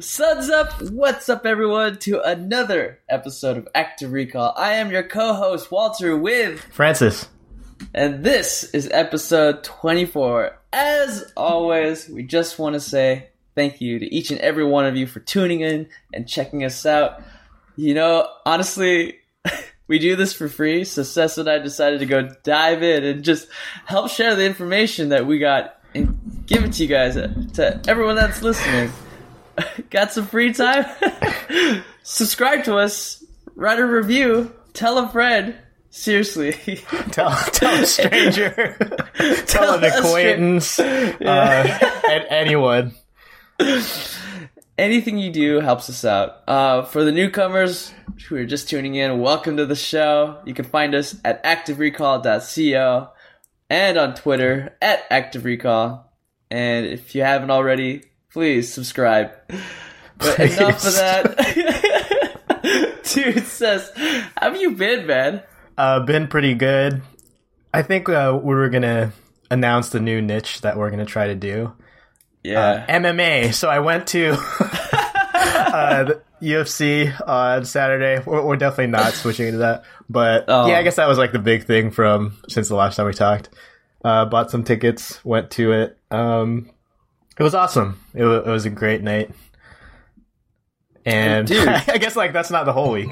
Suds up! What's up, everyone, to another episode of Active Recall. I am your co host, Walter, with. Francis. And this is episode 24. As always, we just want to say thank you to each and every one of you for tuning in and checking us out. You know, honestly, we do this for free, so Seth and I decided to go dive in and just help share the information that we got and give it to you guys, uh, to everyone that's listening. got some free time? Subscribe to us, write a review, tell a friend. Seriously. tell, tell a stranger, tell, tell, an acquaintance, yeah. uh, and anyone. Anything you do helps us out. Uh, for the newcomers who are just tuning in, welcome to the show. You can find us at activerecall.co and on Twitter at activerecall. And if you haven't already, please subscribe. But please. enough of that. Dude says, "Have you been, man?" Uh, been pretty good. I think uh, we were gonna announce the new niche that we're gonna try to do. Yeah, uh, MMA. So I went to uh, the UFC on Saturday. We're, we're, definitely not switching into that, but oh. yeah, I guess that was like the big thing from since the last time we talked. Uh, bought some tickets, went to it. Um, it was awesome. It, w- it was a great night. And I guess like that's not the whole week.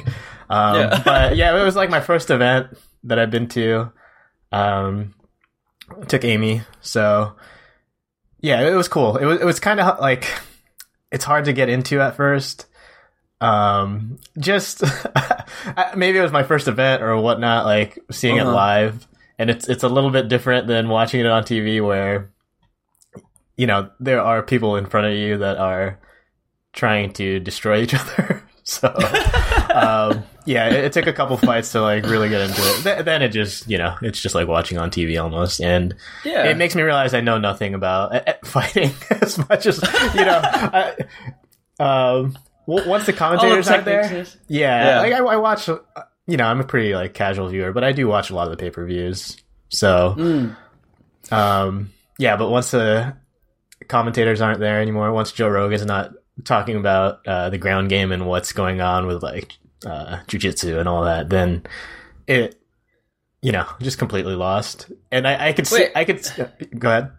Um, yeah. but yeah, it was like my first event that I've been to. Um, took Amy, so yeah, it was cool. It was it was kind of like it's hard to get into at first. Um, just maybe it was my first event or whatnot, like seeing uh-huh. it live, and it's it's a little bit different than watching it on TV, where you know there are people in front of you that are trying to destroy each other. so um, yeah, it, it, took a couple fights to like really get into it. Th- then it just you know it's just like watching on TV almost, and yeah. it makes me realize I know nothing about uh, fighting as much as you know. I, um, once the commentators are there, yeah, yeah. Like I, I, watch. Uh, you know, I'm a pretty like casual viewer, but I do watch a lot of the pay per views. So, mm. um, yeah, but once the commentators aren't there anymore, once Joe Rogan's not talking about uh, the ground game and what's going on with like uh, jujitsu and all that, then it, you know, just completely lost. And I, I could see, Wait, I could go ahead.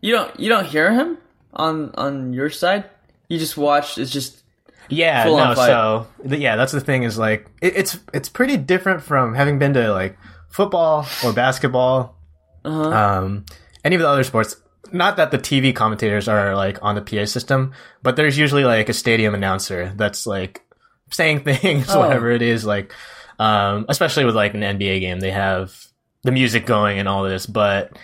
You don't, you don't hear him on on your side. You just watch. It's just yeah, no. So yeah, that's the thing is like it, it's it's pretty different from having been to like football or basketball, uh-huh. um, any of the other sports not that the TV commentators are like on the PA system, but there's usually like a stadium announcer that's like saying things, oh. whatever it is, like, um, especially with like an NBA game, they have the music going and all this, but,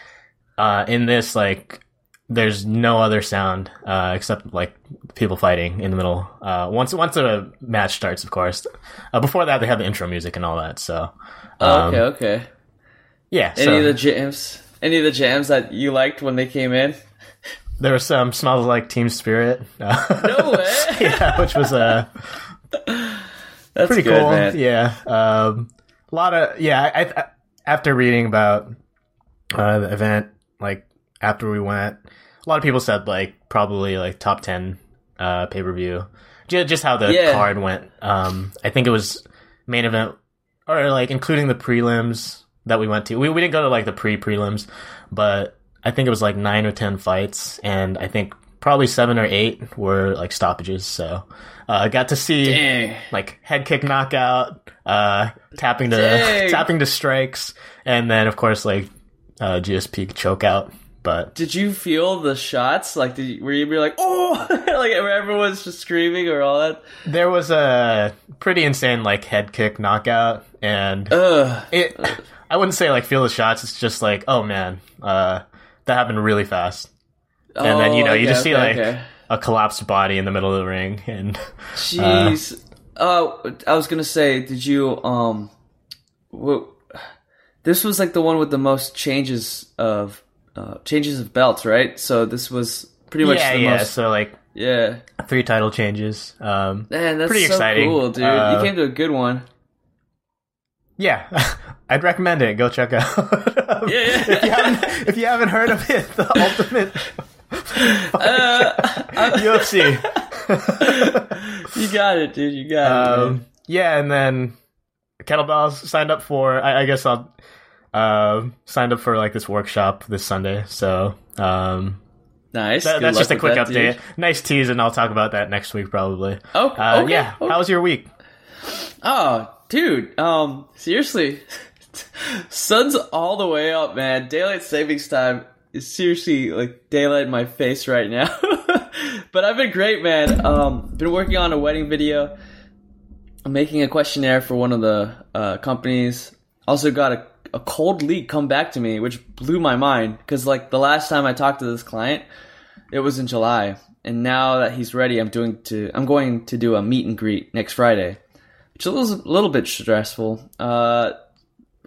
uh, in this, like, there's no other sound, uh, except like people fighting in the middle. Uh, once, once a match starts, of course. Uh, before that, they have the intro music and all that, so. Um, okay, okay. Yeah. Any so. of the jams? Any of the jams that you liked when they came in? There was some smells like Teen Spirit. no way. yeah, which was uh, That's pretty good, cool. Man. Yeah, um, a lot of yeah. I, I, after reading about uh, the event, like after we went, a lot of people said like probably like top ten uh, pay per view. Just how the yeah. card went. Um, I think it was main event or like including the prelims that we went to. We, we didn't go to like the pre prelims, but I think it was like nine or ten fights, and I think probably seven or eight were like stoppages. So I uh, got to see Dang. like head kick knockout, uh, tapping to Dang. tapping to strikes, and then of course like uh, GSP choke out. But did you feel the shots? Like, did you, were you be like, oh, like where everyone's just screaming or all that? There was a pretty insane like head kick knockout, and Ugh. it. I wouldn't say like feel the shots. It's just like, oh man, uh, that happened really fast. And oh, then you know okay, you just see like okay. a collapsed body in the middle of the ring, and uh, jeez. Uh, uh, I was gonna say, did you um, what? This was like the one with the most changes of uh, changes of belts, right? So this was pretty much yeah, the yeah. most. So like yeah, three title changes. Um, Man, that's pretty so exciting. cool, dude. Uh, you came to a good one. Yeah, I'd recommend it. Go check out. yeah, yeah. if you haven't if you haven't heard of it, the ultimate uh, UFC. you got it, dude. You got um, it. Yeah, and then kettlebells signed up for. I, I guess I'll uh, signed up for like this workshop this Sunday. So um, nice. That, that's just a quick that, update. Dude. Nice tease, and I'll talk about that next week probably. Oh, uh, okay. yeah. Okay. How was your week? Oh, dude. Um, seriously, sun's all the way up, man. Daylight savings time is seriously like daylight in my face right now. but I've been great, man. Um, been working on a wedding video. I'm making a questionnaire for one of the uh, companies. Also got a, a cold lead come back to me, which blew my mind because like the last time I talked to this client, it was in July, and now that he's ready, I'm doing to I'm going to do a meet and greet next Friday, which is a little bit stressful. Uh,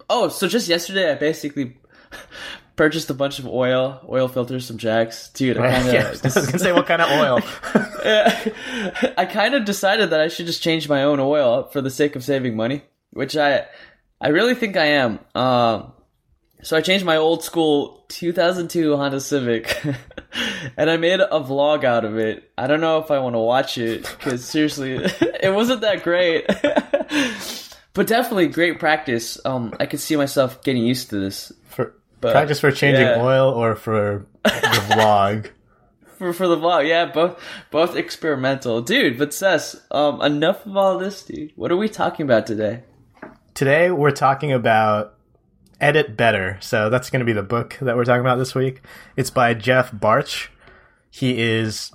oh, so just yesterday I basically purchased a bunch of oil, oil filters, some jacks. Dude, I kind of. yeah, I was gonna say what kind of oil. I kind of decided that I should just change my own oil for the sake of saving money, which I, I really think I am. Um, so I changed my old school 2002 Honda Civic, and I made a vlog out of it. I don't know if I want to watch it because seriously, it wasn't that great. but definitely great practice. Um, I could see myself getting used to this. For but, Practice for changing yeah. oil or for the vlog? For, for the vlog, yeah, both both experimental, dude. But Cess, um, enough of all this, dude. What are we talking about today? Today we're talking about edit better. So that's going to be the book that we're talking about this week. It's by Jeff Bartsch. He is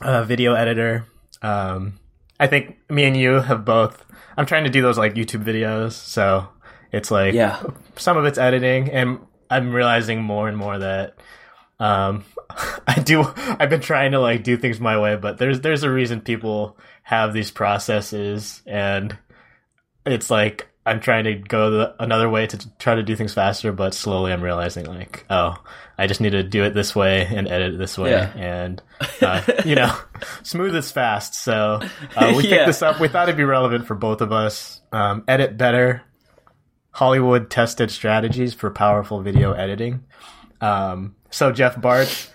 a video editor. Um, I think me and you have both. I'm trying to do those like YouTube videos, so it's like yeah. some of it's editing, and I'm realizing more and more that um I do I've been trying to like do things my way, but there's there's a reason people have these processes and it's like I'm trying to go the, another way to try to do things faster, but slowly I'm realizing like, oh, I just need to do it this way and edit it this way, yeah. and uh, you know, smooth is fast. So uh, we picked this up. We thought it'd be relevant for both of us. Um, edit better Hollywood tested strategies for powerful video editing. Um, so Jeff Bartsch,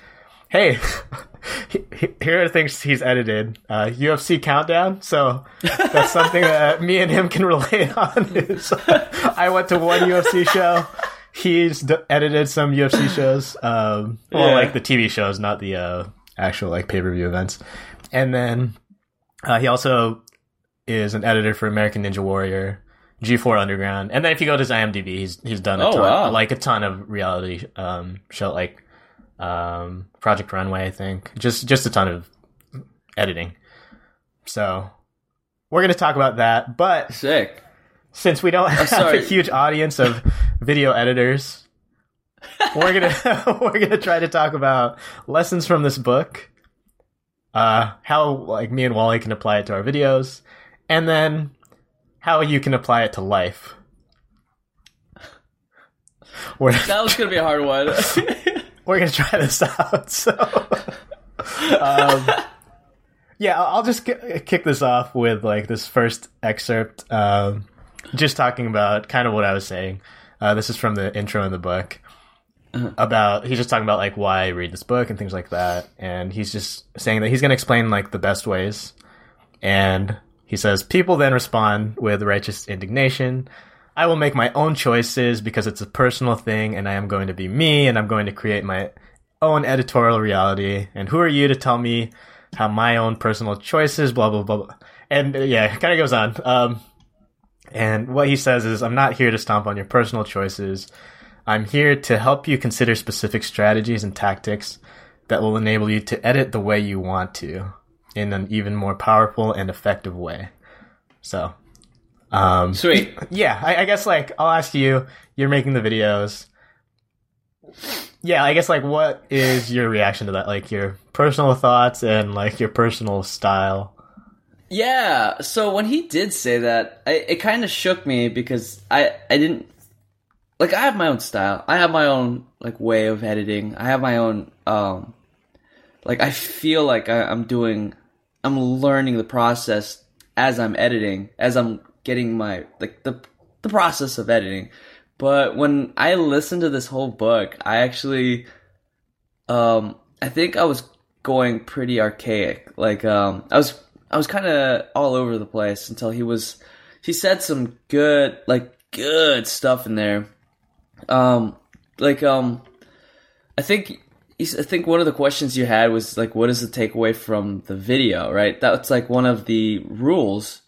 hey, here are things he's edited. Uh, UFC Countdown. So that's something that me and him can relate on. Is, I went to one UFC show. He's d- edited some UFC shows. Um, well, yeah. like the TV shows, not the uh, actual like pay per view events. And then uh, he also is an editor for American Ninja Warrior. G4 Underground, and then if you go to his IMDb, he's he's done a oh, ton, wow. like a ton of reality um, show, like um, Project Runway, I think, just just a ton of editing. So we're gonna talk about that, but sick. Since we don't have a huge audience of video editors, we're gonna we're gonna try to talk about lessons from this book, uh, how like me and Wally can apply it to our videos, and then how you can apply it to life. We're, that was gonna be a hard one. we're gonna try this out. So, um, yeah, I'll just kick this off with like this first excerpt, um, just talking about kind of what I was saying. Uh, this is from the intro in the book uh-huh. about he's just talking about like why I read this book and things like that, and he's just saying that he's gonna explain like the best ways and he says, People then respond with righteous indignation. I will make my own choices because it's a personal thing and I am going to be me and I'm going to create my own editorial reality. And who are you to tell me how my own personal choices, blah, blah, blah, blah. And uh, yeah, kind of goes on. Um, and what he says is, I'm not here to stomp on your personal choices. I'm here to help you consider specific strategies and tactics that will enable you to edit the way you want to in an even more powerful and effective way. So, um, sweet. Yeah, I, I guess like I'll ask you. You're making the videos. Yeah, I guess like what is your reaction to that? Like your personal thoughts and like your personal style. Yeah, so when he did say that, I, it kind of shook me because I I didn't like I have my own style. I have my own like way of editing. I have my own um like I feel like I, I'm doing I'm learning the process as I'm editing, as I'm getting my like the the process of editing. But when I listened to this whole book, I actually um I think I was going pretty archaic. Like um, I was I was kind of all over the place until he was he said some good like good stuff in there. Um, like um, I think I think one of the questions you had was like, what is the takeaway from the video? Right, that's like one of the rules.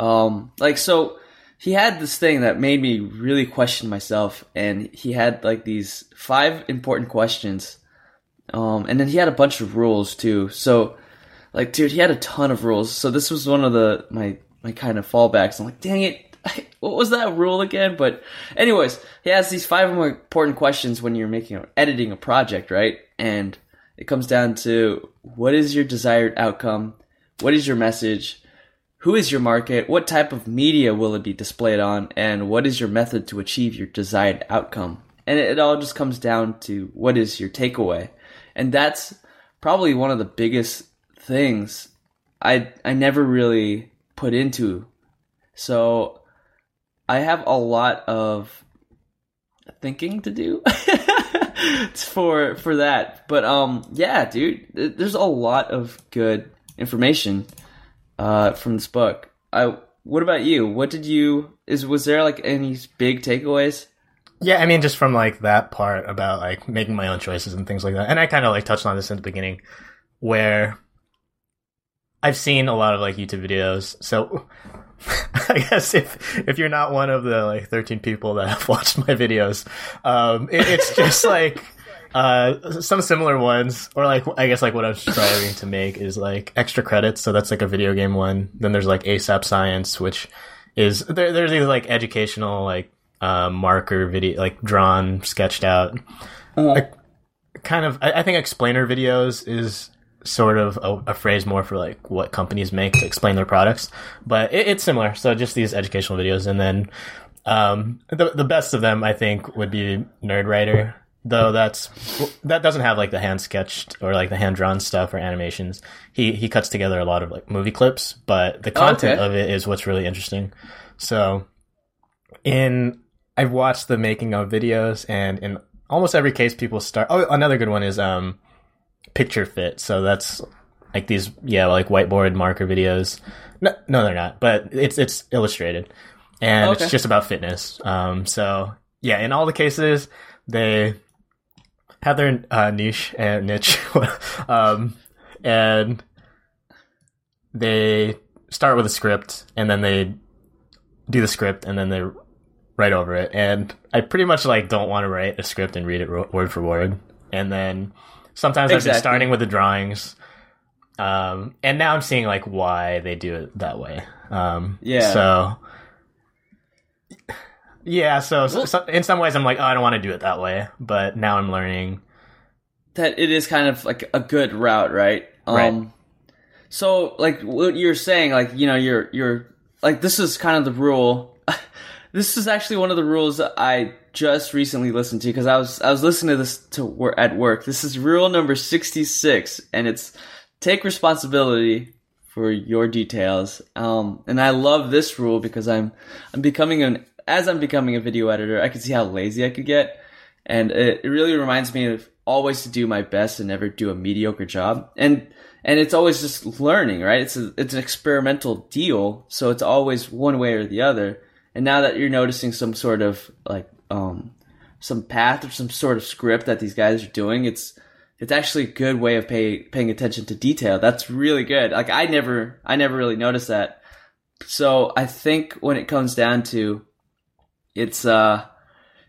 Um, like so. He had this thing that made me really question myself, and he had like these five important questions um, and then he had a bunch of rules too. So, like, dude, he had a ton of rules. So this was one of the my my kind of fallbacks. I'm like, dang it, what was that rule again? But, anyways, he has these five more important questions when you're making or editing a project, right? And it comes down to what is your desired outcome? What is your message? Who is your market? What type of media will it be displayed on? And what is your method to achieve your desired outcome? And it, all just comes down to what is your takeaway? and that's probably one of the biggest things I I never really put into. So I have a lot of thinking to do for for that. But um yeah, dude, there's a lot of good information uh from this book. I what about you? What did you is was there like any big takeaways? Yeah, I mean, just from like that part about like making my own choices and things like that. And I kind of like touched on this in the beginning where I've seen a lot of like YouTube videos. So I guess if if you're not one of the like 13 people that have watched my videos, um, it, it's just like uh, some similar ones, or like I guess like what I'm striving to make is like extra credits. So that's like a video game one. Then there's like ASAP Science, which is there, there's these like educational like uh, marker video, like drawn, sketched out. Uh, kind of, I, I, think explainer videos is sort of a, a, phrase more for like what companies make to explain their products, but it, it's similar. So just these educational videos, and then um, the the best of them I think would be Nerdwriter. Though that's that doesn't have like the hand sketched or like the hand drawn stuff or animations. He he cuts together a lot of like movie clips, but the content oh, okay. of it is what's really interesting. So in I've watched the making of videos, and in almost every case, people start. Oh, another good one is um, PictureFit. So that's like these, yeah, like whiteboard marker videos. No, no, they're not, but it's it's illustrated, and okay. it's just about fitness. Um, so yeah, in all the cases, they have their uh, niche and niche, um, and they start with a script, and then they do the script, and then they write over it. And I pretty much like don't want to write a script and read it word for word. And then sometimes exactly. I've been starting with the drawings. Um, and now I'm seeing like why they do it that way. Um, yeah. So yeah, so, well, so, in some ways I'm like, oh, I don't want to do it that way, but now I'm learning that it is kind of like a good route, right? Um, right. So like what you're saying, like you know, you're you're like this is kind of the rule this is actually one of the rules I just recently listened to because I was I was listening to this to work at work. This is rule number sixty six, and it's take responsibility for your details. Um, and I love this rule because I'm I'm becoming an as I'm becoming a video editor, I can see how lazy I could get, and it, it really reminds me of always to do my best and never do a mediocre job. And and it's always just learning, right? It's a, it's an experimental deal, so it's always one way or the other. And now that you're noticing some sort of like um, some path or some sort of script that these guys are doing, it's it's actually a good way of pay, paying attention to detail. That's really good. Like I never I never really noticed that. So I think when it comes down to it's uh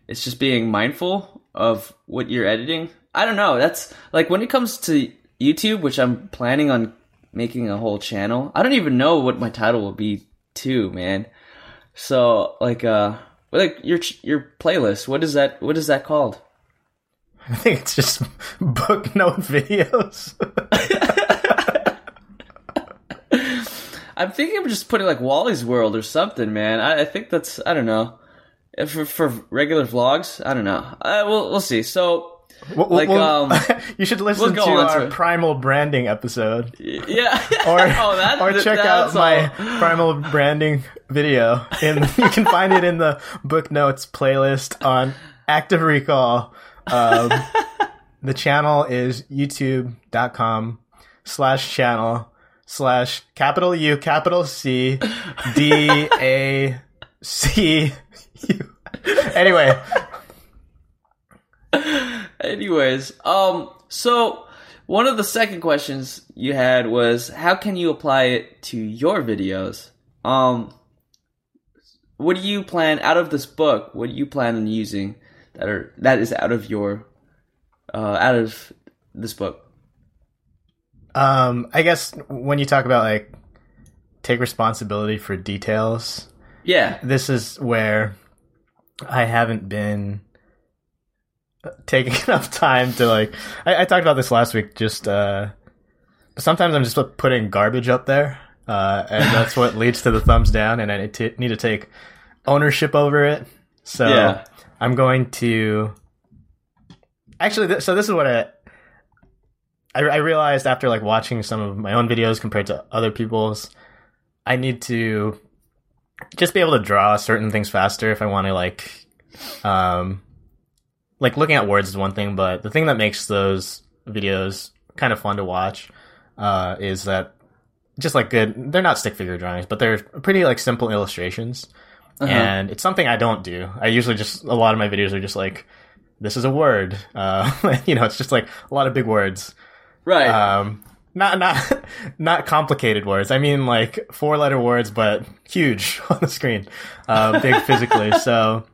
it's just being mindful of what you're editing. I don't know. That's like when it comes to YouTube, which I'm planning on making a whole channel. I don't even know what my title will be too, man. So like uh like your your playlist, what is that what is that called? I think it's just book note videos. I'm thinking of just putting like Wally's World or something, man. I, I think that's I don't know. For for regular vlogs, I don't know. Uh, we'll we'll see. So well, like, well, um, you should listen we'll to our primal branding episode. Yeah. or oh, that, or check out my primal branding video. And you can find it in the book notes playlist on Active Recall. Um, the channel is youtube.com slash channel slash capital U capital C D A C U. Anyway. Anyways, um, so one of the second questions you had was how can you apply it to your videos? Um, what do you plan out of this book? What do you plan on using that are that is out of your uh, out of this book? Um, I guess when you talk about like take responsibility for details, yeah, this is where I haven't been taking enough time to like. I, I talked about this last week. Just uh, sometimes I'm just putting garbage up there, uh, and that's what leads to the thumbs down. And I need to, need to take ownership over it. So Yeah. I'm going to actually. Th- so this is what I, I I realized after like watching some of my own videos compared to other people's. I need to just be able to draw certain things faster if I want to like um like looking at words is one thing, but the thing that makes those videos kind of fun to watch uh is that just like good they're not stick figure drawings, but they're pretty like simple illustrations. Uh-huh. And it's something I don't do. I usually just a lot of my videos are just like this is a word. Uh you know, it's just like a lot of big words. right. Um not not not complicated words. I mean like four letter words, but huge on the screen, uh, big physically. So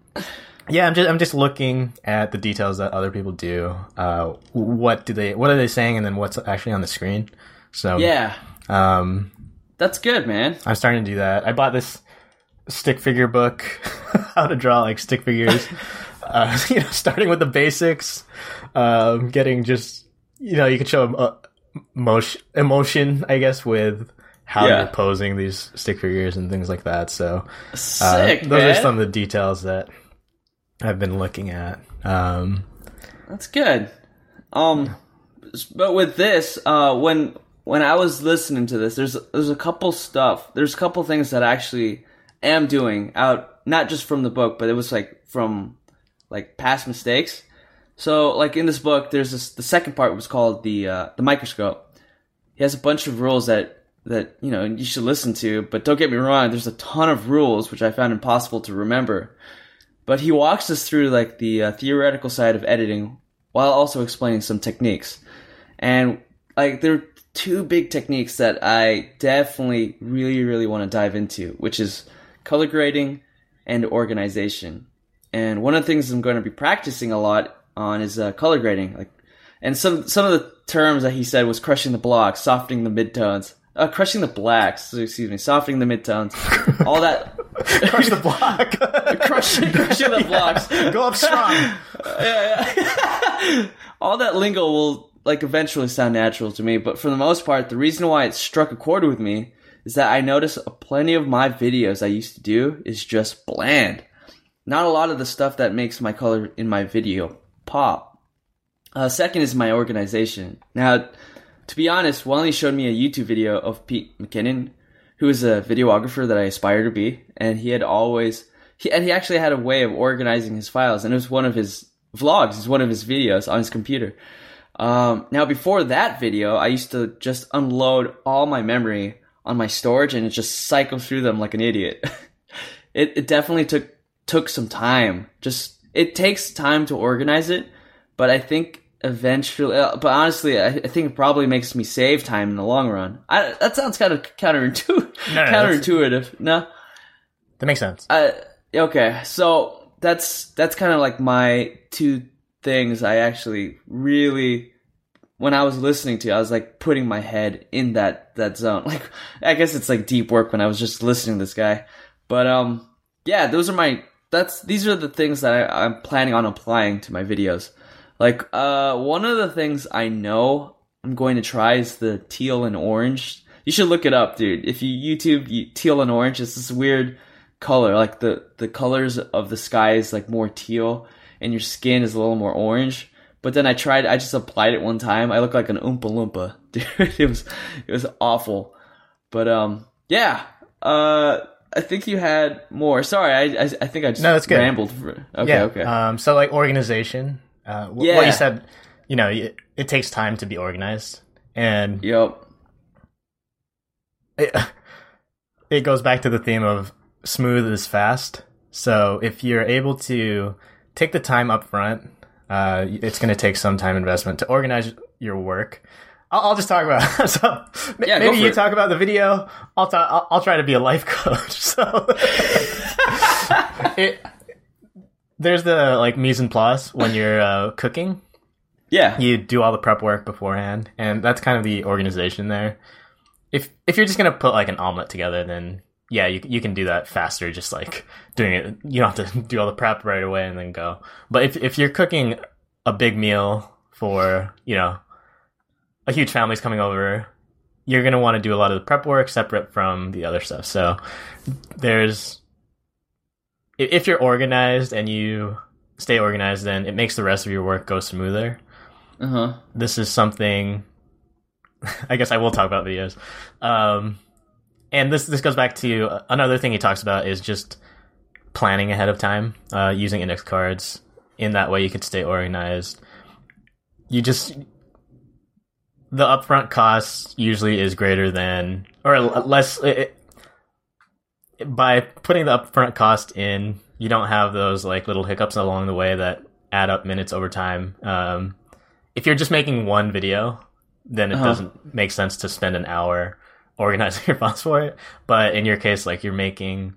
yeah, I'm just I'm just looking at the details that other people do. Uh, what do they what are they saying, and then what's actually on the screen. So yeah, um, that's good, man. I'm starting to do that. I bought this stick figure book, how to draw like stick figures. uh, you know, starting with the basics, um, getting just you know you can show uh, emotion, emotion, I guess, with how Yeah. you're posing these stick figures and things like that. So uh, those man. are some of the details that I've been looking at. Um, That's good. Um, but with this, uh, when when I was listening to this, there's there's a couple stuff. There's a couple things that I actually am doing out, not just from the book, but it was like from like past mistakes. So like in this book, there's this the second part was called the uh, the microscope. He has a bunch of rules that that you know you should listen to, but don't get me wrong. There's a ton of rules which I found impossible to remember. But he walks us through like the uh, theoretical side of editing while also explaining some techniques. And like there are two big techniques that I definitely really really want to dive into, which is color grading and organization. And one of the things I'm going to be practicing a lot on his uh, color grading. Like, and some some of the terms that he said was crushing the blocks, softening the midtones, uh, crushing the blacks. Excuse me, softening the midtones, all that. crush the block. crushing, crushing the blocks. Go up strong. Yeah, yeah. all that lingo will like eventually sound natural to me, but for the most part, the reason why it struck a chord with me is that I notice plenty of my videos I used to do is just bland. Not a lot of the stuff that makes my color in my video pop. Uh, second is my organization. Now, to be honest, Wally showed me a YouTube video of Pete McKinnon, who is a videographer that I aspire to be, and he had always he and he actually had a way of organizing his files, and it was one of his vlogs, it's one of his videos on his computer. Um, now, before that video, I used to just unload all my memory on my storage and just cycle through them like an idiot. it, it definitely took took some time. Just it takes time to organize it, but I think eventually. Uh, but honestly, I, I think it probably makes me save time in the long run. I, that sounds kind of counterintuitive. No, no, counterintuitive. No. That makes sense. Uh, okay, so that's that's kind of like my two things. I actually really, when I was listening to, I was like putting my head in that that zone. Like, I guess it's like deep work when I was just listening to this guy. But um, yeah, those are my. That's these are the things that I, I'm planning on applying to my videos. Like, uh, one of the things I know I'm going to try is the teal and orange. You should look it up, dude. If you YouTube you, teal and orange, it's this weird color. Like the the colors of the sky is like more teal, and your skin is a little more orange. But then I tried. I just applied it one time. I look like an oompa loompa, dude. It was it was awful. But um, yeah. Uh, I think you had more. Sorry, I I, I think I just No, that's good. rambled. For, okay, yeah. okay. Um, so like organization. Uh, wh- What you said you know, it, it takes time to be organized, and Yep. it, it goes back to the theme of smooth is fast. So if you're able to take the time up front, uh, it's going to take some time investment to organize your work. I'll, I'll just talk about so Yeah, maybe you it. talk about the video. I'll talk. I'll, I'll try to be a life coach. So it, there's the like mise en place when you're uh, cooking Yeah. you do all the prep work beforehand, and that's kind of the organization there. If if you're just gonna put like an omelet together, then yeah, you you can do that faster, just like doing it. You don't have to do all the prep right away and then go. But if if you're cooking a big meal for you know a huge family's coming over, you're gonna want to do a lot of the prep work separate from the other stuff. So there's if you're organized and you stay organized, then it makes the rest of your work go smoother Uh huh. this is something I guess I will talk about videos. Um, and this this goes back to another thing he talks about is just planning ahead of time, uh, using index cards. In that way, you could stay organized. You just the upfront cost usually is greater than or less. It, by putting the upfront cost in, you don't have those like little hiccups along the way that add up minutes over time. Um, if you're just making one video, then it Uh-huh. doesn't make sense to spend an hour organizing your files for it. But in your case, like you're making,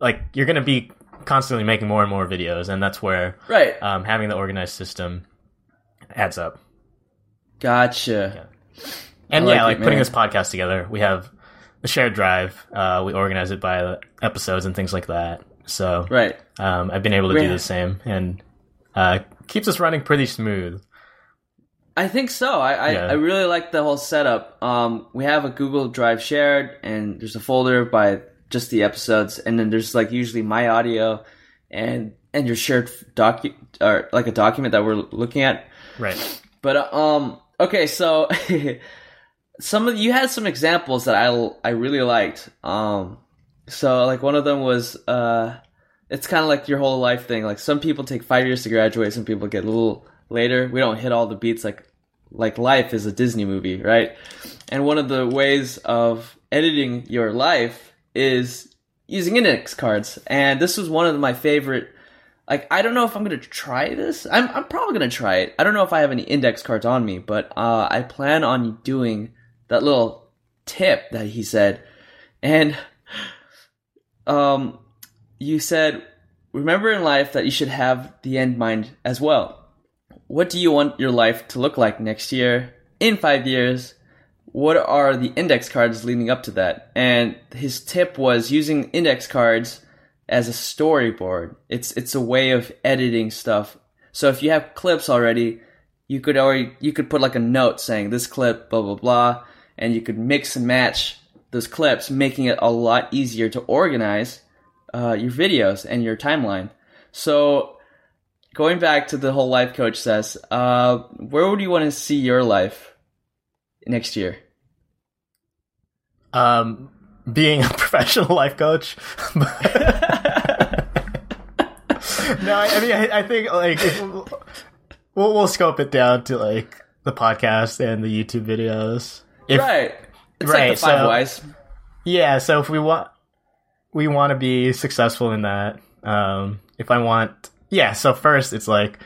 like you're gonna be constantly making more and more videos, and that's where Right. um, having the organized system adds up. Gotcha. And I yeah, like like it, putting this podcast together, we have a shared drive. Uh, we organize it by episodes and things like that. So Right. um, I've been able to Right. do the same, and uh, keeps us running pretty smooth. I think so. I, I, Yeah. I really like the whole setup. Um, we have a Google Drive shared, and there's a folder by just the episodes, and then there's like usually my audio, and and your shared docu or like a document that we're looking at. Right. But uh, um, okay, so some of you had some examples that I I really liked. Um, so like one of them was uh, it's kind of like your whole life thing. Like some people take five years to graduate, some people get a little later. We don't hit all the beats like like life is a Disney movie, right? And one of the ways of editing your life is using index cards. And this was one of my favorite like I don't know if I'm gonna try this. I'm I'm probably gonna try it. I don't know if I have any index cards on me, but uh, I plan on doing that little tip that he said, and um, you said remember in life that you should have the end mind as well. What do you want your life to look like next year? In five years? What are the index cards leading up to that? And his tip was using index cards as a storyboard. It's it's a way of editing stuff. So if you have clips already, you could already you could put like a note saying this clip blah blah blah, and you could mix and match those clips, making it a lot easier to organize uh, your videos and your timeline. So going back to the whole life coach says, uh, where would you want to see your life next year? Um, being a professional life coach. no, I, I mean, I, I think like we'll we'll scope it down to like the podcast and the YouTube videos. If, right. It's right, like the five so- whys. Yeah, so if we want we want to be successful in that. Um if I want yeah, so first it's like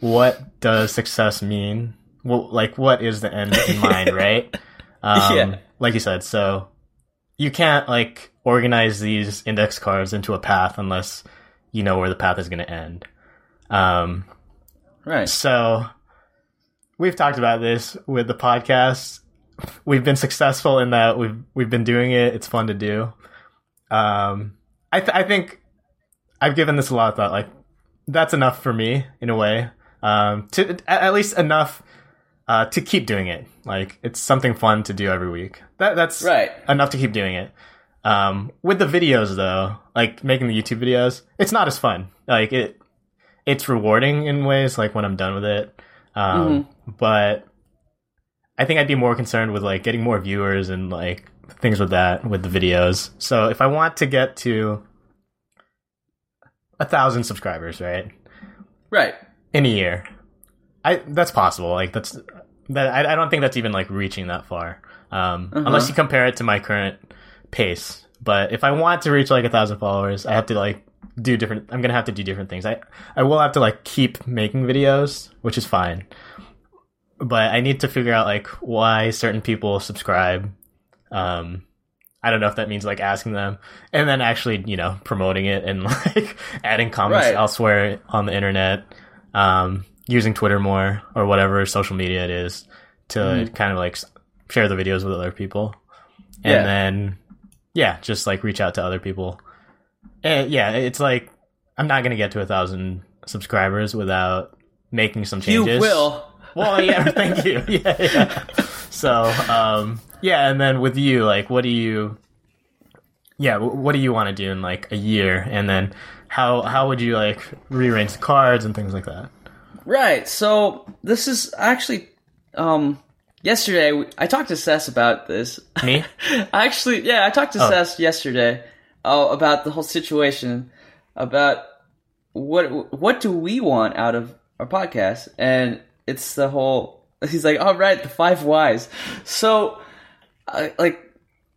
what does success mean? Well, like what is the end in mind, right? Um Yeah. like you said, so you can't like organize these index cards into a path unless you know where the path is going to end. Um Right. so we've talked about this with the podcast. We've been successful in that we've we've been doing it. It's fun to do. Um, I th- I think I've given this a lot of thought. Like that's enough for me in a way. Um, to at- least enough uh, to keep doing it. Like it's something fun to do every week. That that's Right. enough to keep doing it. Um, with the videos though, like making the YouTube videos, it's not as fun. Like it, it's rewarding in ways like when I'm done with it. Um, but I think I'd be more concerned with like getting more viewers and like things with that with the videos. So if I want to get to a thousand subscribers, right, Right. in a year, I that's possible. Like that's that. I, I don't think that's even like reaching that far, um, Uh-huh. unless you compare it to my current pace. But if I want to reach like a thousand followers, I have to like do different. I'm gonna have to do different things. I I will have to like keep making videos, which is fine. But I need to figure out like why certain people subscribe. Um, I don't know if that means like asking them and then actually, you know, promoting it and like adding comments Right. elsewhere on the internet, um, using Twitter more or whatever social media it is to Mhm. kind of like share the videos with other people. And Yeah. then, yeah, just like reach out to other people. And yeah, it's like, I'm not going to get to a thousand subscribers without making some changes. You will. Well, yeah, thank you. Yeah, yeah. So, um, yeah, and then with you, like, what do you, yeah, what do you want to do in like a year, and then how how would you like rearrange the cards and things like that? Right. So this is actually um yesterday I talked to Sess about this. Me? I actually yeah, I talked to Oh. Sess yesterday uh, about the whole situation about what what do we want out of our podcast and it's the whole he's like all right the five whys so I, like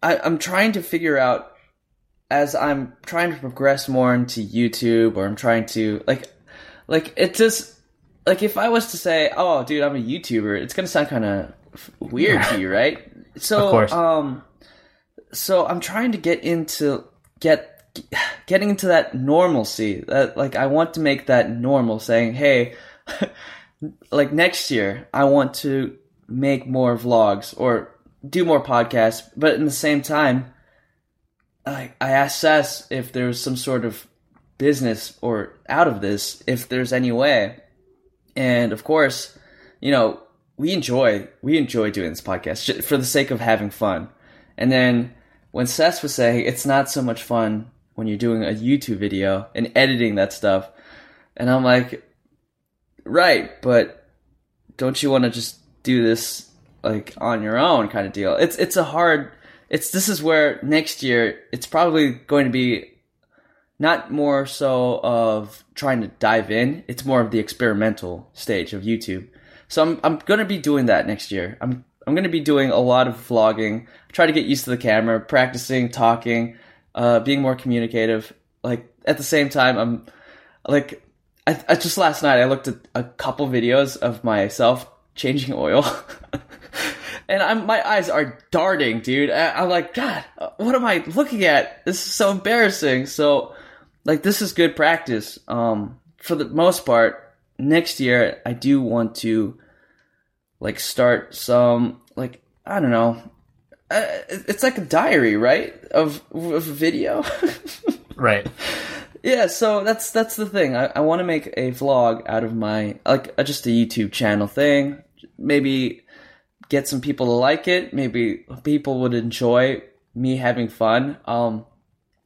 I, i'm trying to figure out as i'm trying to progress more into youtube or i'm trying to like like it just like if i was to say oh dude i'm a youtuber it's gonna sound kind of weird to you right? So um so i'm trying to get into get getting into that normalcy that like i want to make that normal saying hey like next year i want to make more vlogs or do more podcasts but in the same time i i asked Sess if there's some sort of business or out of this if there's any way. And of course you know we enjoy we enjoy doing this podcast for the sake of having fun and then when Sess was saying it's not so much fun when you're doing a YouTube video and editing that stuff, and I'm like, right, but don't you want to just do this like on your own kind of deal? It's it's a hard. It's this is where next year it's probably going to be not more so of trying to dive in. It's more of the experimental stage of YouTube. So I'm I'm gonna be doing that next year. I'm I'm gonna be doing a lot of vlogging. Try to get used to the camera, practicing talking, uh, being more communicative. Like at the same time, I'm like I, I just last night I looked at a couple videos of myself changing oil. And I'm, my eyes are darting, dude. I, I'm like, God, what am I looking at? This is so embarrassing. So, like, this is good practice. Um, for the most part, next year I do want to like start some like I don't know. Uh, it's like a diary, right? Of of video. Right. yeah, so that's that's the thing. I, I want to make a vlog out of my like uh, just a YouTube channel thing. Maybe get some people to like it. Maybe people would enjoy me having fun. Um,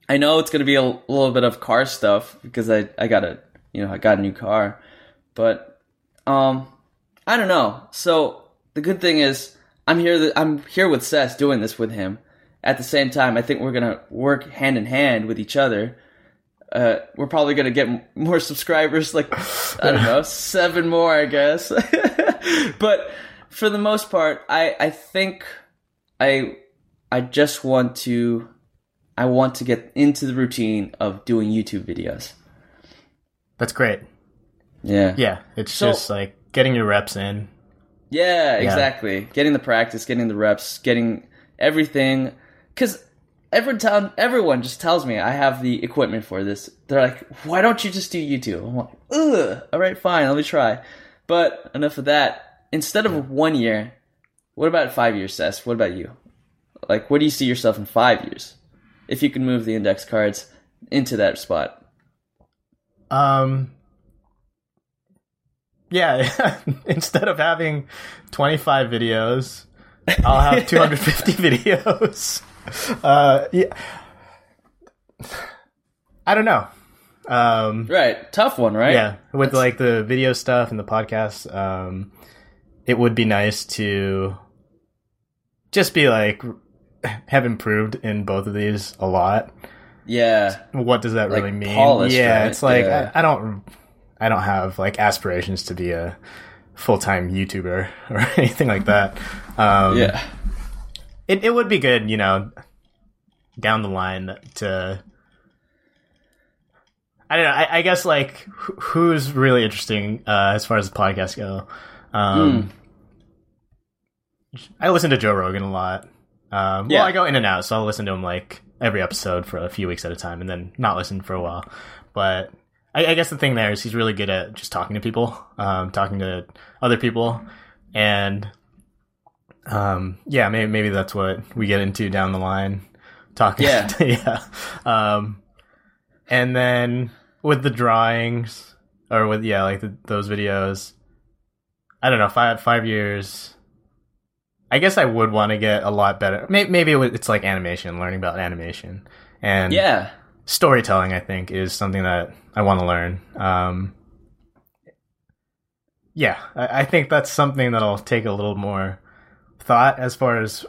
I know it's gonna be a, little bit of car stuff because I I got a you know I got a new car, but um I don't know. So the good thing is I'm here. Th- I'm here with Seth doing this with him. At the same time, I think we're gonna work hand in hand with each other. Uh, we're probably gonna get m- more subscribers, like I don't know, seven more, I guess. but for the most part, I I think I I just want to I want to get into the routine of doing YouTube videos. That's great. Yeah. Yeah. It's So- just like getting your reps in. Yeah, exactly. Getting the practice, getting the reps, getting everything. Because every time, everyone just tells me I have the equipment for this. They're like, "Why don't you just do YouTube?" I'm like, "Ugh, all right, fine, let me try." But enough of that. Instead of one year, what about five years, Sess? What about you? Like, where do you see yourself in five years? If you can move the index cards into that spot. Um. Yeah, instead of having 25 videos, I'll have 250 videos. Uh, yeah. I don't know. Um, Right, tough one, right? yeah, with That's- like the video stuff and the podcast, um, it would be nice to just be like have improved in both of these a lot. yeah. What does that Like really mean? polished, yeah, right? it's like Yeah. I, I don't, I don't have like aspirations to be a full time YouTuber or anything like that. Um, yeah. it it would be good, you know, down the line to. I don't know. I, I guess like who's really interesting uh, as far as the podcast go. Um, I listen to Joe Rogan a lot. Um, Yeah. Well, I go in and out, so I'll listen to him like every episode for a few weeks at a time, and then not listen for a while. But I, I guess the thing there is he's really good at just talking to people, um, talking to other people, and um, yeah, maybe maybe that's what we get into down the line. Talking, Yeah. yeah. Um, and then with the drawings, or with yeah, like the, those videos, I don't know, five five years. I guess I would want to get a lot better. Maybe, maybe it's like animation, learning about animation and Yeah. Storytelling. I think is something that I want to learn. Um, yeah, I, I think that's something that'll take a little more thought as far as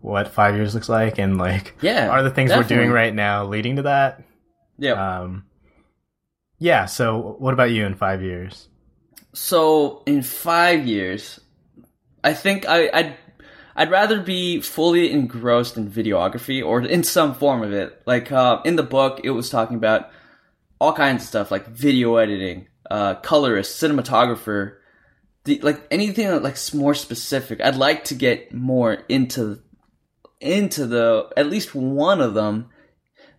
what five years looks like and like Yeah. are the things we're doing right now leading to that. Yeah. Um, yeah. So, what about you in five years? So in five years, I think I, I'd I'd rather be fully engrossed in videography or in some form of it. Like uh, in the book, it was talking about all kinds of stuff like video editing, uh, colorist, cinematographer, the, like anything that like more specific. I'd like to get more into into the at least one of them.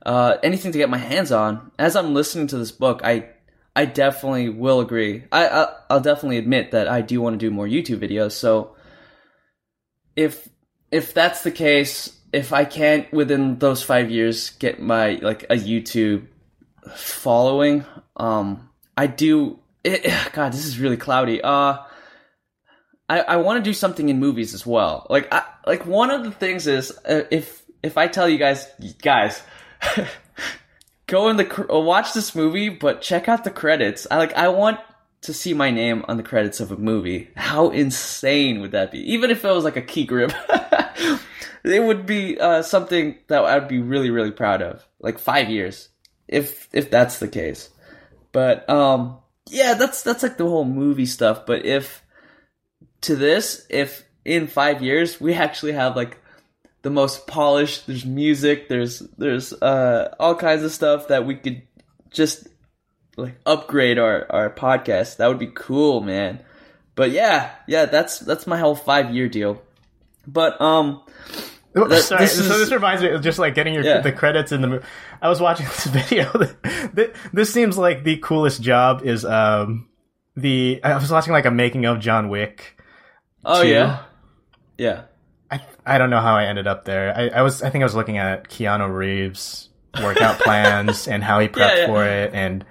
Uh, anything to get my hands on. As I'm listening to this book, I I definitely will agree. I, I I'll definitely admit that I do want to do more YouTube videos. So if if that's the case, if I can't within those five years get my like a YouTube following, um, I do. It, God, this is really cloudy. Uh, I I want to do something in movies as well. Like I like one of the things is uh, if if I tell you guys guys. go in the watch this movie, but check out the credits. I like I want to see my name on the credits of a movie. How insane would that be? Even if it was like a key grip, it would be uh, something that I'd be really really proud of. Like five years, if if that's the case. But um, yeah, that's that's like the whole movie stuff. But if to this, if in five years we actually have like the most polished. There's music. There's there's uh, all kinds of stuff that we could just like upgrade our our podcast. That would be cool, man. But yeah, yeah, that's that's my whole five year deal. But um, That- Sorry, this so this reminds me of just like getting your Yeah. the credits in the movie. I was watching this video. This seems like the coolest job is um the I was watching like a making of John Wick. oh two. yeah, yeah, I I don't know how I ended up there. I, I was I think I was looking at Keanu Reeves workout plans and how he prepped Yeah, yeah. for it and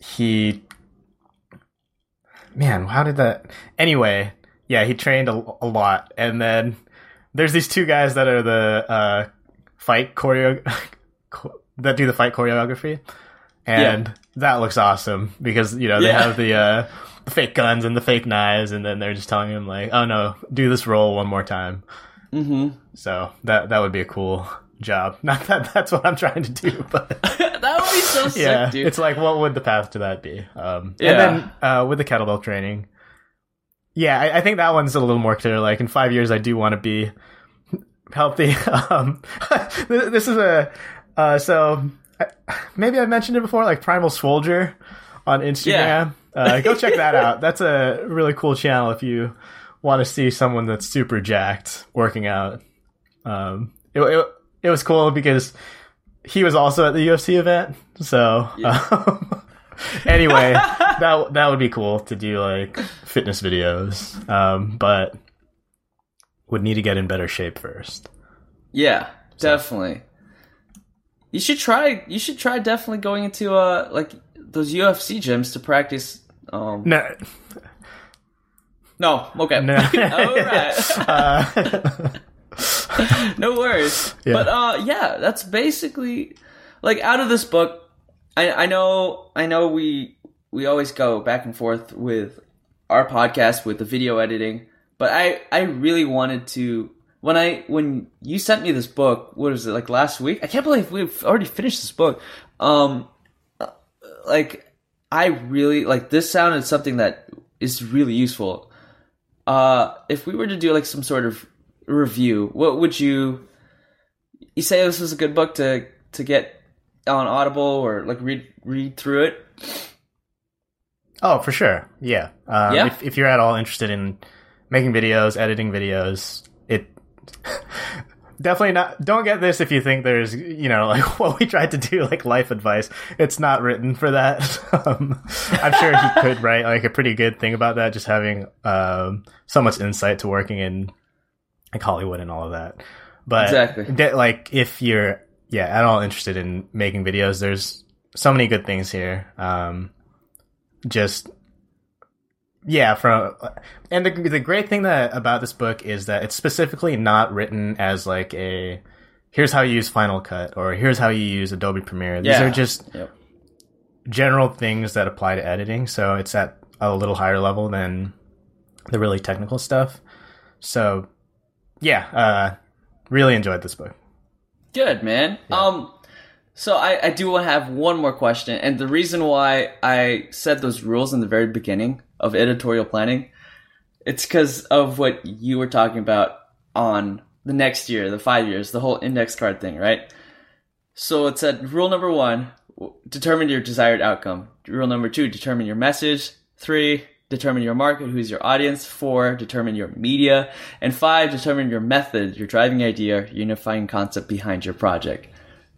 he man how did that anyway yeah he trained a, a lot. And then there's these two guys that are the uh fight choreo that do the fight choreography. And that looks awesome because you know they Yeah. have the uh the fake guns and the fake knives and then they're just telling him like oh no do this roll one more time. Mm-hmm. so that that would be a cool job. Not that that's what i'm trying to do but be so sick, yeah dude. it's like what would the path to that be? Um Yeah. and then uh with the kettlebell training yeah I, I think that one's a little more clear. Like in five years i do want to be healthy. Um this is a uh so I- maybe i mentioned it before like primal soldier on instagram. Uh go check that out. That's a really cool channel if you want to see someone that's super jacked working out. Um it, it, it was cool because he was also at the UFC event. So um, anyway, that that would be cool to do like fitness videos, um, but would need to get in better shape first. Yeah, definitely. You should try. You should try definitely going into uh like those UFC gyms to practice. Um, No, no, okay, no. all right. Uh, no worries. Yeah. But uh yeah, that's basically like out of this book I I know I know we we always go back and forth with our podcast with the video editing, but I I really wanted to when I when you sent me this book, what was it like last week? I can't believe we've already finished this book. Um like I really like this sounded something that is really useful. Uh, if we were to do like some sort of review, what would you? You say this was a good book to to get on Audible or like read read through it. Oh, for sure. Yeah. Um, Yeah? If, if you're at all interested in making videos, editing videos, it definitely not. Don't get this if you think there's, you know, like what we tried to do, like life advice. It's not written for that. um, I'm sure he could write like a pretty good thing about that, just having um, so much insight to working in like Hollywood and all of that. But Exactly. de- like if you're yeah at all interested in making videos, there's so many good things here. Um, just yeah from and the the great thing that about this book is that it's specifically not written as like a here's how you use Final Cut or here's how you use Adobe Premiere. These Yeah. are just Yep. general things that apply to editing, so it's at a little higher level than the really technical stuff. So yeah, uh really enjoyed this book. Good man. Um, so I, I do want to have one more question, and the reason why I said those rules in the very beginning of editorial planning, it's because of what you were talking about on the next year, the five years, the whole index card thing, right? So it said rule number one: determine your desired outcome. Rule number two: determine your message. Three: determine your market, who's your audience. Four: determine your media, and five: determine your method, your driving idea, unifying concept behind your project.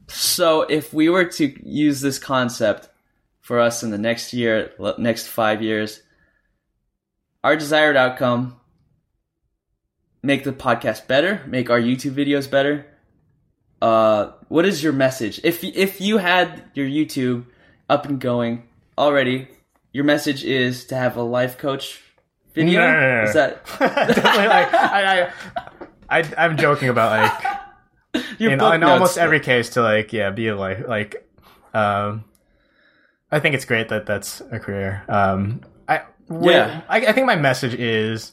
So if we were to use this concept for us in the next year, next five years, our desired outcome make the podcast better, make our YouTube videos better. Uh, what is your message? If if you had your YouTube up and going already, your message is to have a life coach video. No, no, no, no. Is that Definitely, like I, I, I, I'm joking about like in, in almost every case to like yeah be like like um i think it's great that that's a career um i Yeah. I, I think my message is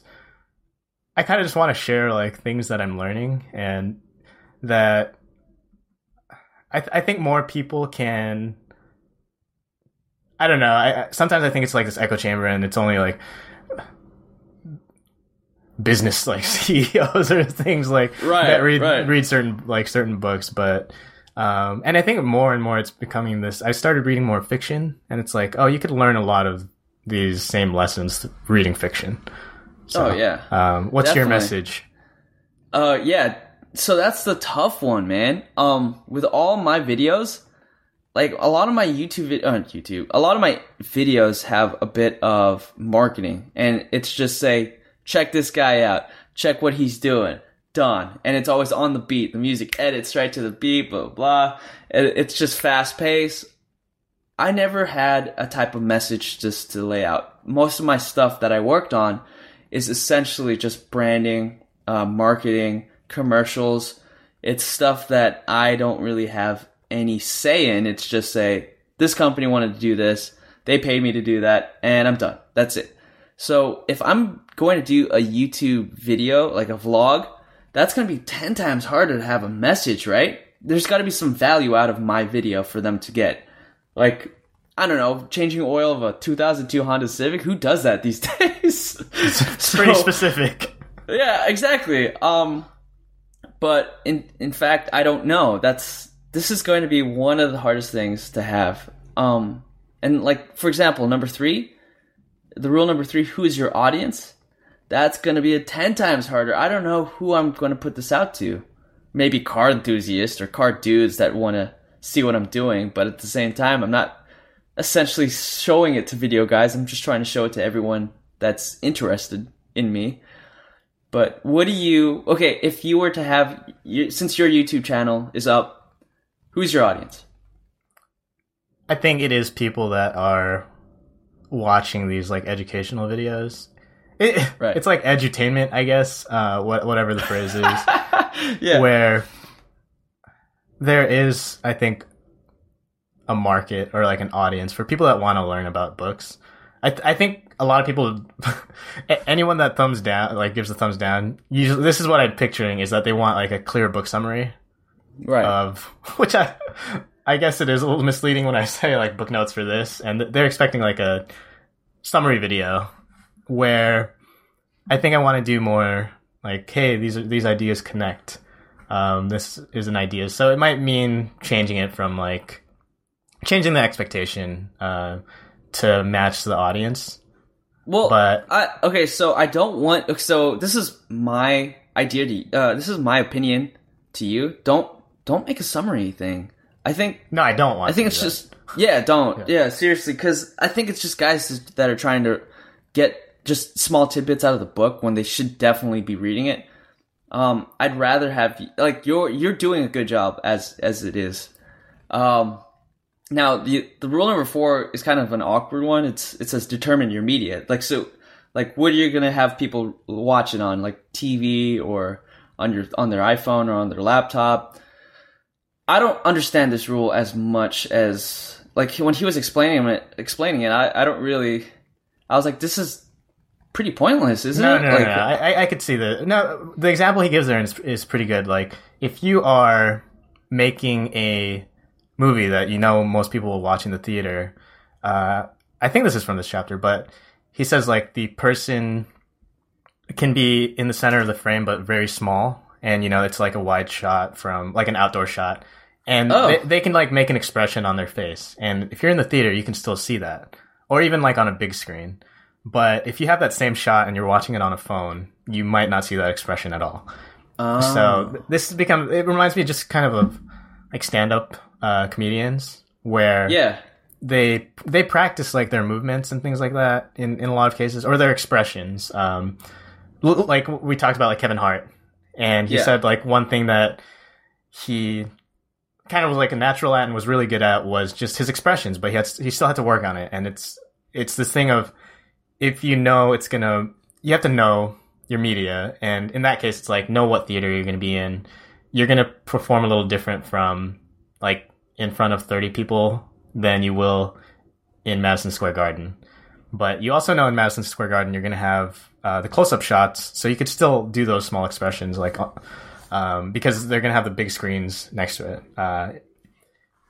i kind of just want to share like things that i'm learning and that i th- i think more people can i don't know I, sometimes i think it's like this echo chamber and it's only like business like CEOs or things like Right, that read right. read certain like certain books, but um, and I think more and more it's becoming this. I started reading more fiction, and it's like, oh, you could learn a lot of these same lessons reading fiction. So, Oh, yeah. Um, what's your message? Uh, yeah. So that's the tough one, man. Um, with all my videos, like a lot of my YouTube, vid- uh, YouTube, a lot of my videos have a bit of marketing, and it's just say, check this guy out, check what he's doing, done, and it's always on the beat. The music edits right to the beat, blah blah. blah. It- It's just fast paced. I never had a type of message just to lay out. Most of my stuff that I worked on is essentially just branding, uh, marketing, commercials. It's stuff that I don't really have any say in. It's just say, this company wanted to do this, they paid me to do that, and I'm done. That's it. So if I'm going to do a YouTube video, like a vlog, that's going to be 10 times harder to have a message, right? There's got to be some value out of my video for them to get. Like, I don't know, changing oil of a 2002 Honda Civic. Who does that these days? It's pretty So- specific. yeah, exactly. Um, but in in fact, I don't know. That's this is going to be one of the hardest things to have. Um, and like for example, number three, the rule number three: who is your audience? That's going to be a ten times harder. I don't know who I'm going to put this out to. Maybe car enthusiasts or car dudes that want to see what I'm doing, but at the same time, I'm not essentially showing it to video guys. I'm just trying to show it to everyone that's interested in me. But what do you? Okay, if you were to have, since your YouTube channel is up, who's your audience? I think it is people that are watching these like educational videos. It, Right. It's like edutainment, I guess. Uh, what whatever the phrase is. yeah, where there is, I think, a market or like an audience for people that want to learn about books. I, th- I think a lot of people, anyone that thumbs down, like gives a thumbs down, usually this is what I'm picturing is that they want like a clear book summary right. of which I, I guess it is a little misleading when I say like book notes for this, and they're expecting like a summary video where I think I want to do more like, hey, these are, these ideas connect. Um, this is an idea, so it might mean changing it from like changing the expectation uh, to match the audience. Well, But- I, okay, so I don't want. So this is my idea to. Uh, this is my opinion to you. Don't don't make a summary thing. I think No, I don't want. I think it's that. just yeah, don't yeah, seriously, because I think it's just guys that are trying to get just small tidbits out of the book when they should definitely be reading it. Um, I'd rather have like you're you're doing a good job as as it is. Um, now the the rule number four is kind of an awkward one. It's it says determine your media. Like so, like what are you gonna have people watch it on, like TV or on your on their iPhone or on their laptop? I don't understand this rule as much as like when he was explaining it. Explaining it, I, I don't really. I was like, this is pretty pointless, isn't No, it? no, no, like, no. I, I- I could see the no. The example he gives there is, is pretty good. Like if you are making a movie that you know most people will watch in the theater, uh, I think this is from this chapter, but he says like the person can be in the center of the frame but very small, and you know it's like a wide shot from like an outdoor shot, and Oh. they, they can like make an expression on their face, and if you're in the theater, you can still see that, or even like on a big screen. But if you have that same shot and you're watching it on a phone, you might not see that expression at all. um, So this has become. It reminds me just kind of of like stand-up uh, comedians where yeah, they they practice like their movements and things like that in, in a lot of cases or their expressions. Um, like we talked about like Kevin Hart, and he Yeah. said like one thing that he kind of was like a natural at and was really good at was just his expressions, but he had he still had to work on it. And it's it's this thing of if you know it's gonna you have to know your media, and in that case, it's like know what theater you're gonna be in. You're gonna perform a little different from like in front of 30 people than you will in Madison Square Garden. But you also know in Madison Square Garden you're to have uh, the close-up shots, so you could still do those small expressions, like um, because they're going to have the big screens next to it. Uh,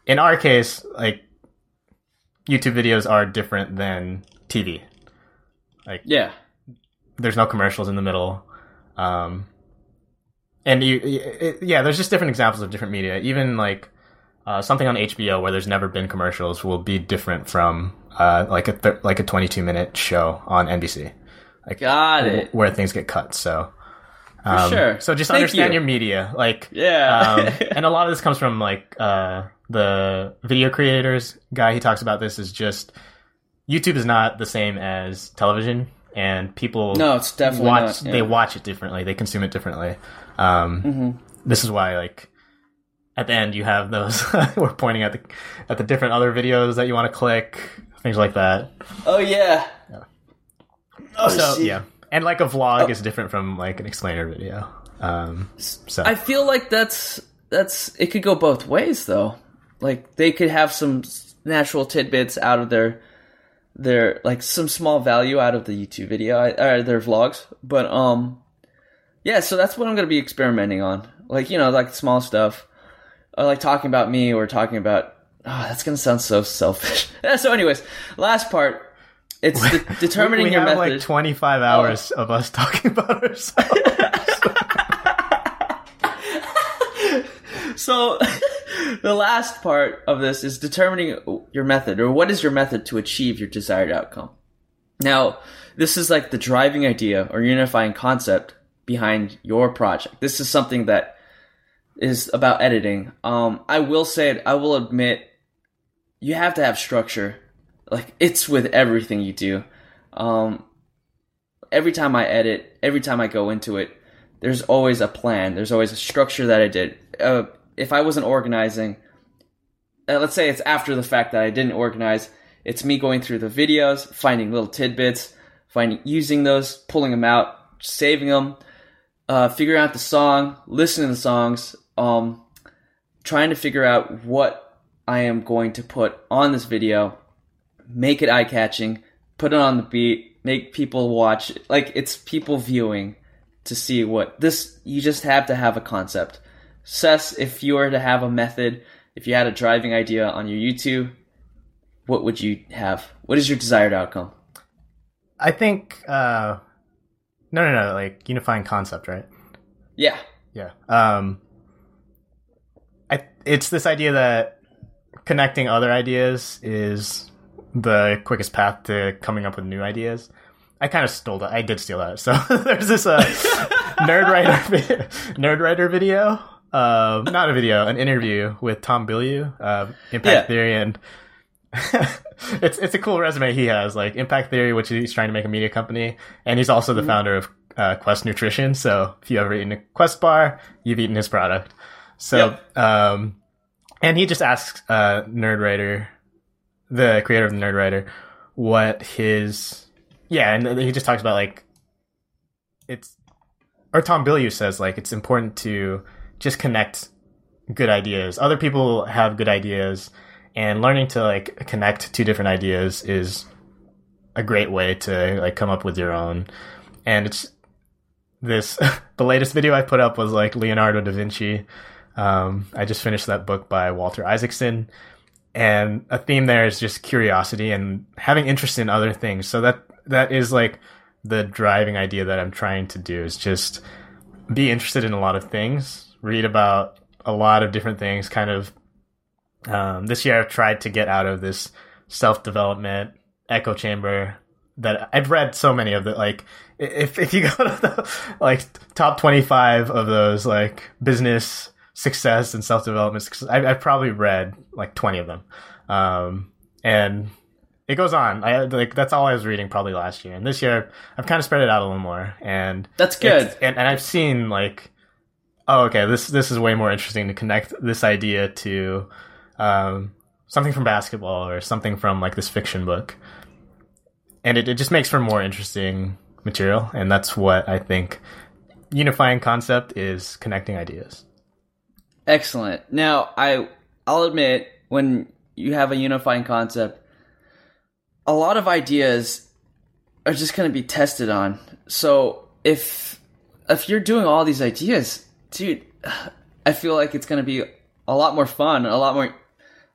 in our case, like YouTube videos are different than TV. Like yeah. There's no commercials in the middle. Um, and you, it, yeah, there's just different examples of different media. Even like uh, something on HBO where there's never been commercials will be different from uh, like a th- like a 22 minute show on NBC. Like Got it. where things get cut. So, um, sure. So just Thank understand you. your media, like Yeah. um, and a lot of this comes from like uh, the video creators guy. He talks about this is just YouTube is not the same as television, and people no, it's definitely watch not. yeah. they watch it differently. They consume it differently. Um, Mm-hmm. This is why like at the end you have those we're pointing at the at the different other videos that you want to click, things like that. Oh yeah. Oh, so see. yeah, and like a vlog is different from like an explainer video. Um, so I feel like that's that's it could go both ways though. Like they could have some natural tidbits out of their their like some small value out of the YouTube video or their vlogs, but um yeah, so that's what I'm going to be experimenting on. Like, you know, like small stuff. Or like talking about me or talking about oh, that's going to sound so selfish. So anyways, last part it's de- determining we your have method. like 25 hours of us talking about ourselves. So, the last part of this is determining your method, or what is your method to achieve your desired outcome. Now, this is like the driving idea or unifying concept behind your project. This is something that is about editing. Um, I will say it, I will admit, you have to have structure. Like, it's with everything you do. Um, every time I edit, every time I go into it, there's always a plan. There's always a structure that I did. Uh, if I wasn't organizing, uh, let's say it's after the fact that I didn't organize, it's me going through the videos, finding little tidbits, finding using those, pulling them out, saving them, uh, figuring out the song, listening to the songs, um, trying to figure out what I am going to put on this video, make it eye catching, put it on the beat, make people watch. Like it's people viewing to see what this. You just have to have a concept. Seth, if you were to have a method, if you had a driving idea on your YouTube, what would you have? What is your desired outcome? I think uh, no, no, no, like unifying concept, right? Yeah. Yeah. Um, I it's this idea that connecting other ideas is the quickest path to coming up with new ideas. I kind of stole that. I did steal that. So there's this uh, Nerdwriter video, uh, not a video, an interview with Tom Bilyeu, uh, Impact Yeah. Theory, and it's it's a cool resume he has, like Impact Theory, which he's trying to make a media company, and he's also the founder of uh, Quest Nutrition. So if you ever eaten a Quest bar, you've eaten his product. So, um, and he just asks uh, Nerdwriter, the creator of the Nerdwriter, what his yeah, and he just talks about like it's or Tom Bilyeu says like it's important to just connect good ideas. Other people have good ideas, and learning to like connect two different ideas is a great way to like come up with your own. And it's this the latest video I put up was like Leonardo da Vinci. Um, I just finished that book by Walter Isaacson, and a theme there is just curiosity and having interest in other things. So that that is like the driving idea that I'm trying to do is just be interested in a lot of things, read about a lot of different things. Kind of um, this year, I've tried to get out of this self development echo chamber that I've read so many of the like if if you go to the like top 25 of those like business success and self development success, I, I've probably read like 20 of them. Um, and it goes on. I like that's all I was reading probably last year. And this year I've kind of spread it out a little more. And That's good. and, and I've seen like oh okay this this is way more interesting to connect this idea to um, something from basketball or something from like this fiction book. And it, it just makes for more interesting material. And that's what i think unifying concept is connecting ideas Excellent. Now, I I'll admit when you have a unifying concept, a lot of ideas are just going to be tested on. So, if if you're doing all these ideas, dude, I feel like it's going to be a lot more fun, a lot more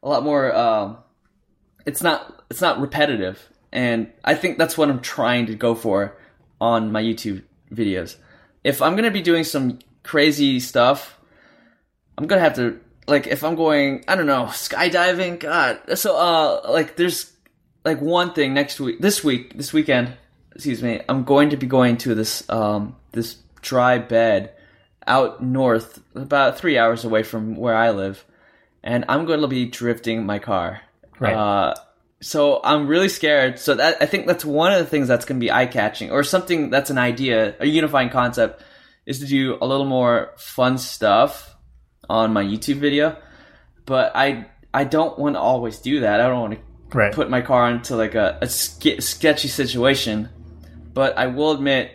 a lot more um it's not it's not repetitive. And I think that's what I'm trying to go for on my YouTube videos. If I'm going to be doing some crazy stuff, I'm gonna have to like if I'm going I don't know skydiving God. So uh like there's like one thing next week this week this weekend excuse me I'm going to be going to this um this dry bed out north about three hours away from where I live and I'm going to be drifting my car. Right. uh so I'm really scared. So that I think that's one of the things that's going to be eye catching or something that's an idea a unifying concept is to do a little more fun stuff on my YouTube video, but I I don't want to always do that. I don't want to right put my car into like a, a ske- sketchy situation. But I will admit,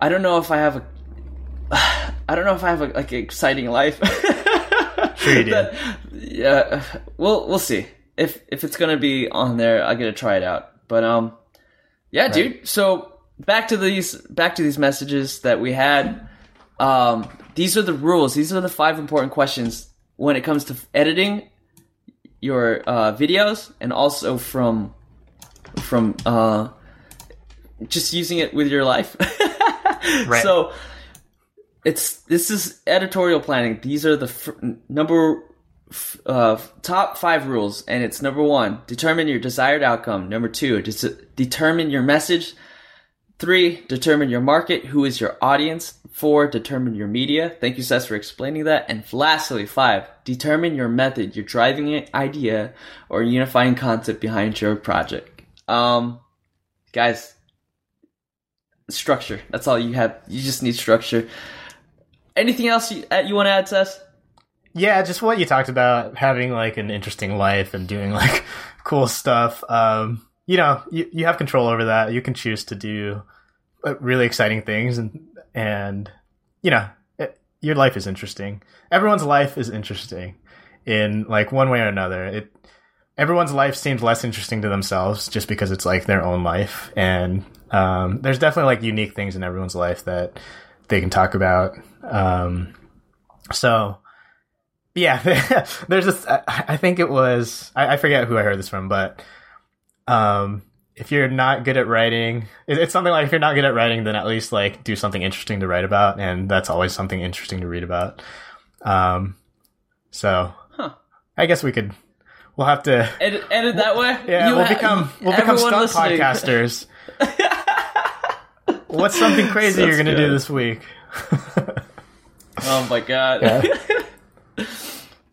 I don't know if I have a I don't know if I have a like an exciting life. Sure you do. Yeah, we'll we'll see if if it's gonna be on there. I gotta try it out. But um, yeah, dude. So back to these back to these messages that we had. Um, these are the rules. These are the five important questions when it comes to editing your uh, videos, and also from from uh, just using it with your life. Right. So it's this is editorial planning. These are the f- number f- uh, top five rules, and it's number one: determine your desired outcome. Number two: determine your message. Three: determine your market. Who is your audience? Four: determine your media. Thank you, Seth, for explaining that. And lastly, five: determine your method, your driving idea, or unifying concept behind your project. Um, guys, structure. That's all you have. You just need structure. Anything else you, uh, you want to add, Seth? yeah just what you talked about having like an interesting life and doing like cool stuff um you know you, you have control over that you can choose to do uh, really exciting things and and you know it, your life is interesting. Everyone's life is interesting in like one way or another. It everyone's life seems less interesting to themselves just because it's like their own life. And um, there's definitely like unique things in everyone's life that they can talk about. Um, so yeah there's this I, I think it was I, I forget who i heard this from but um if you're not good at writing, it's something like if you're not good at writing, then at least like do something interesting to write about, and that's always something interesting to read about. Um, so Huh. I guess we could. We'll have to. Edit, edit that way. Yeah, You we'll ha- become we'll become stunt listening- podcasters. What's something crazy That's you're gonna do this week? Oh my god.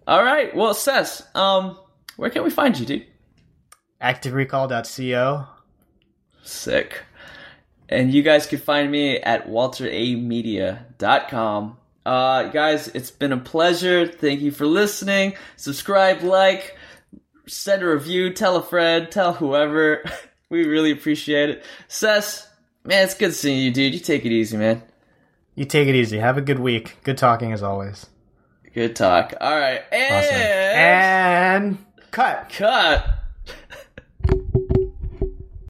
All right. Well, Seth, um, where can we find you, dude? ActiveRecall.co. Sick. And you guys can find me at walteramedia.com. Uh, guys, it's been a pleasure. Thank you for listening. Subscribe, like, send a review, tell a friend, tell whoever. we really appreciate it. Seth, man, it's good seeing you, dude. You take it easy, man. You take it easy. Have a good week. Good talking as always. Good talk. All right. And Awesome. And cut. cut.